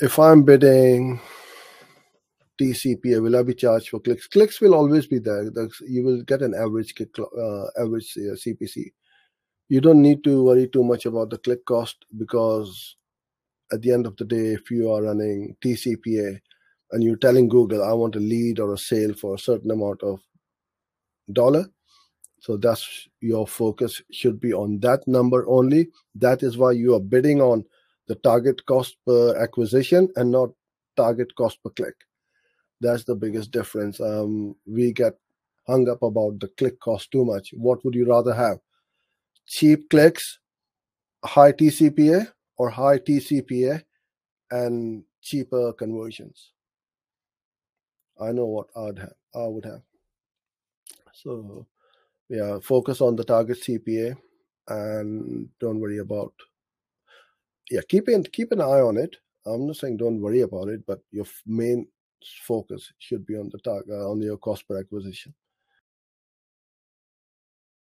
if I'm bidding TCPA, will I be charged for clicks? Clicks will always be there. You will get an average uh, average uh, CPC. You don't need to worry too much about the click cost because at the end of the day, if you are running TCPA and you're telling Google, I want a lead or a sale for a certain amount of dollar, so that's your focus should be on that number only. That is why you are bidding on the target cost per acquisition and not target cost per click. That's the biggest difference. Um, we get hung up about the click cost too much. What would you rather have? Cheap clicks, high TCPA, or high TCPA and cheaper conversions? I know what I'd have. I would have. So yeah, focus on the target CPA and don't worry about yeah, keep in keep an eye on it. I'm not saying don't worry about it, but your main focus should be on the target uh, on your cost per acquisition.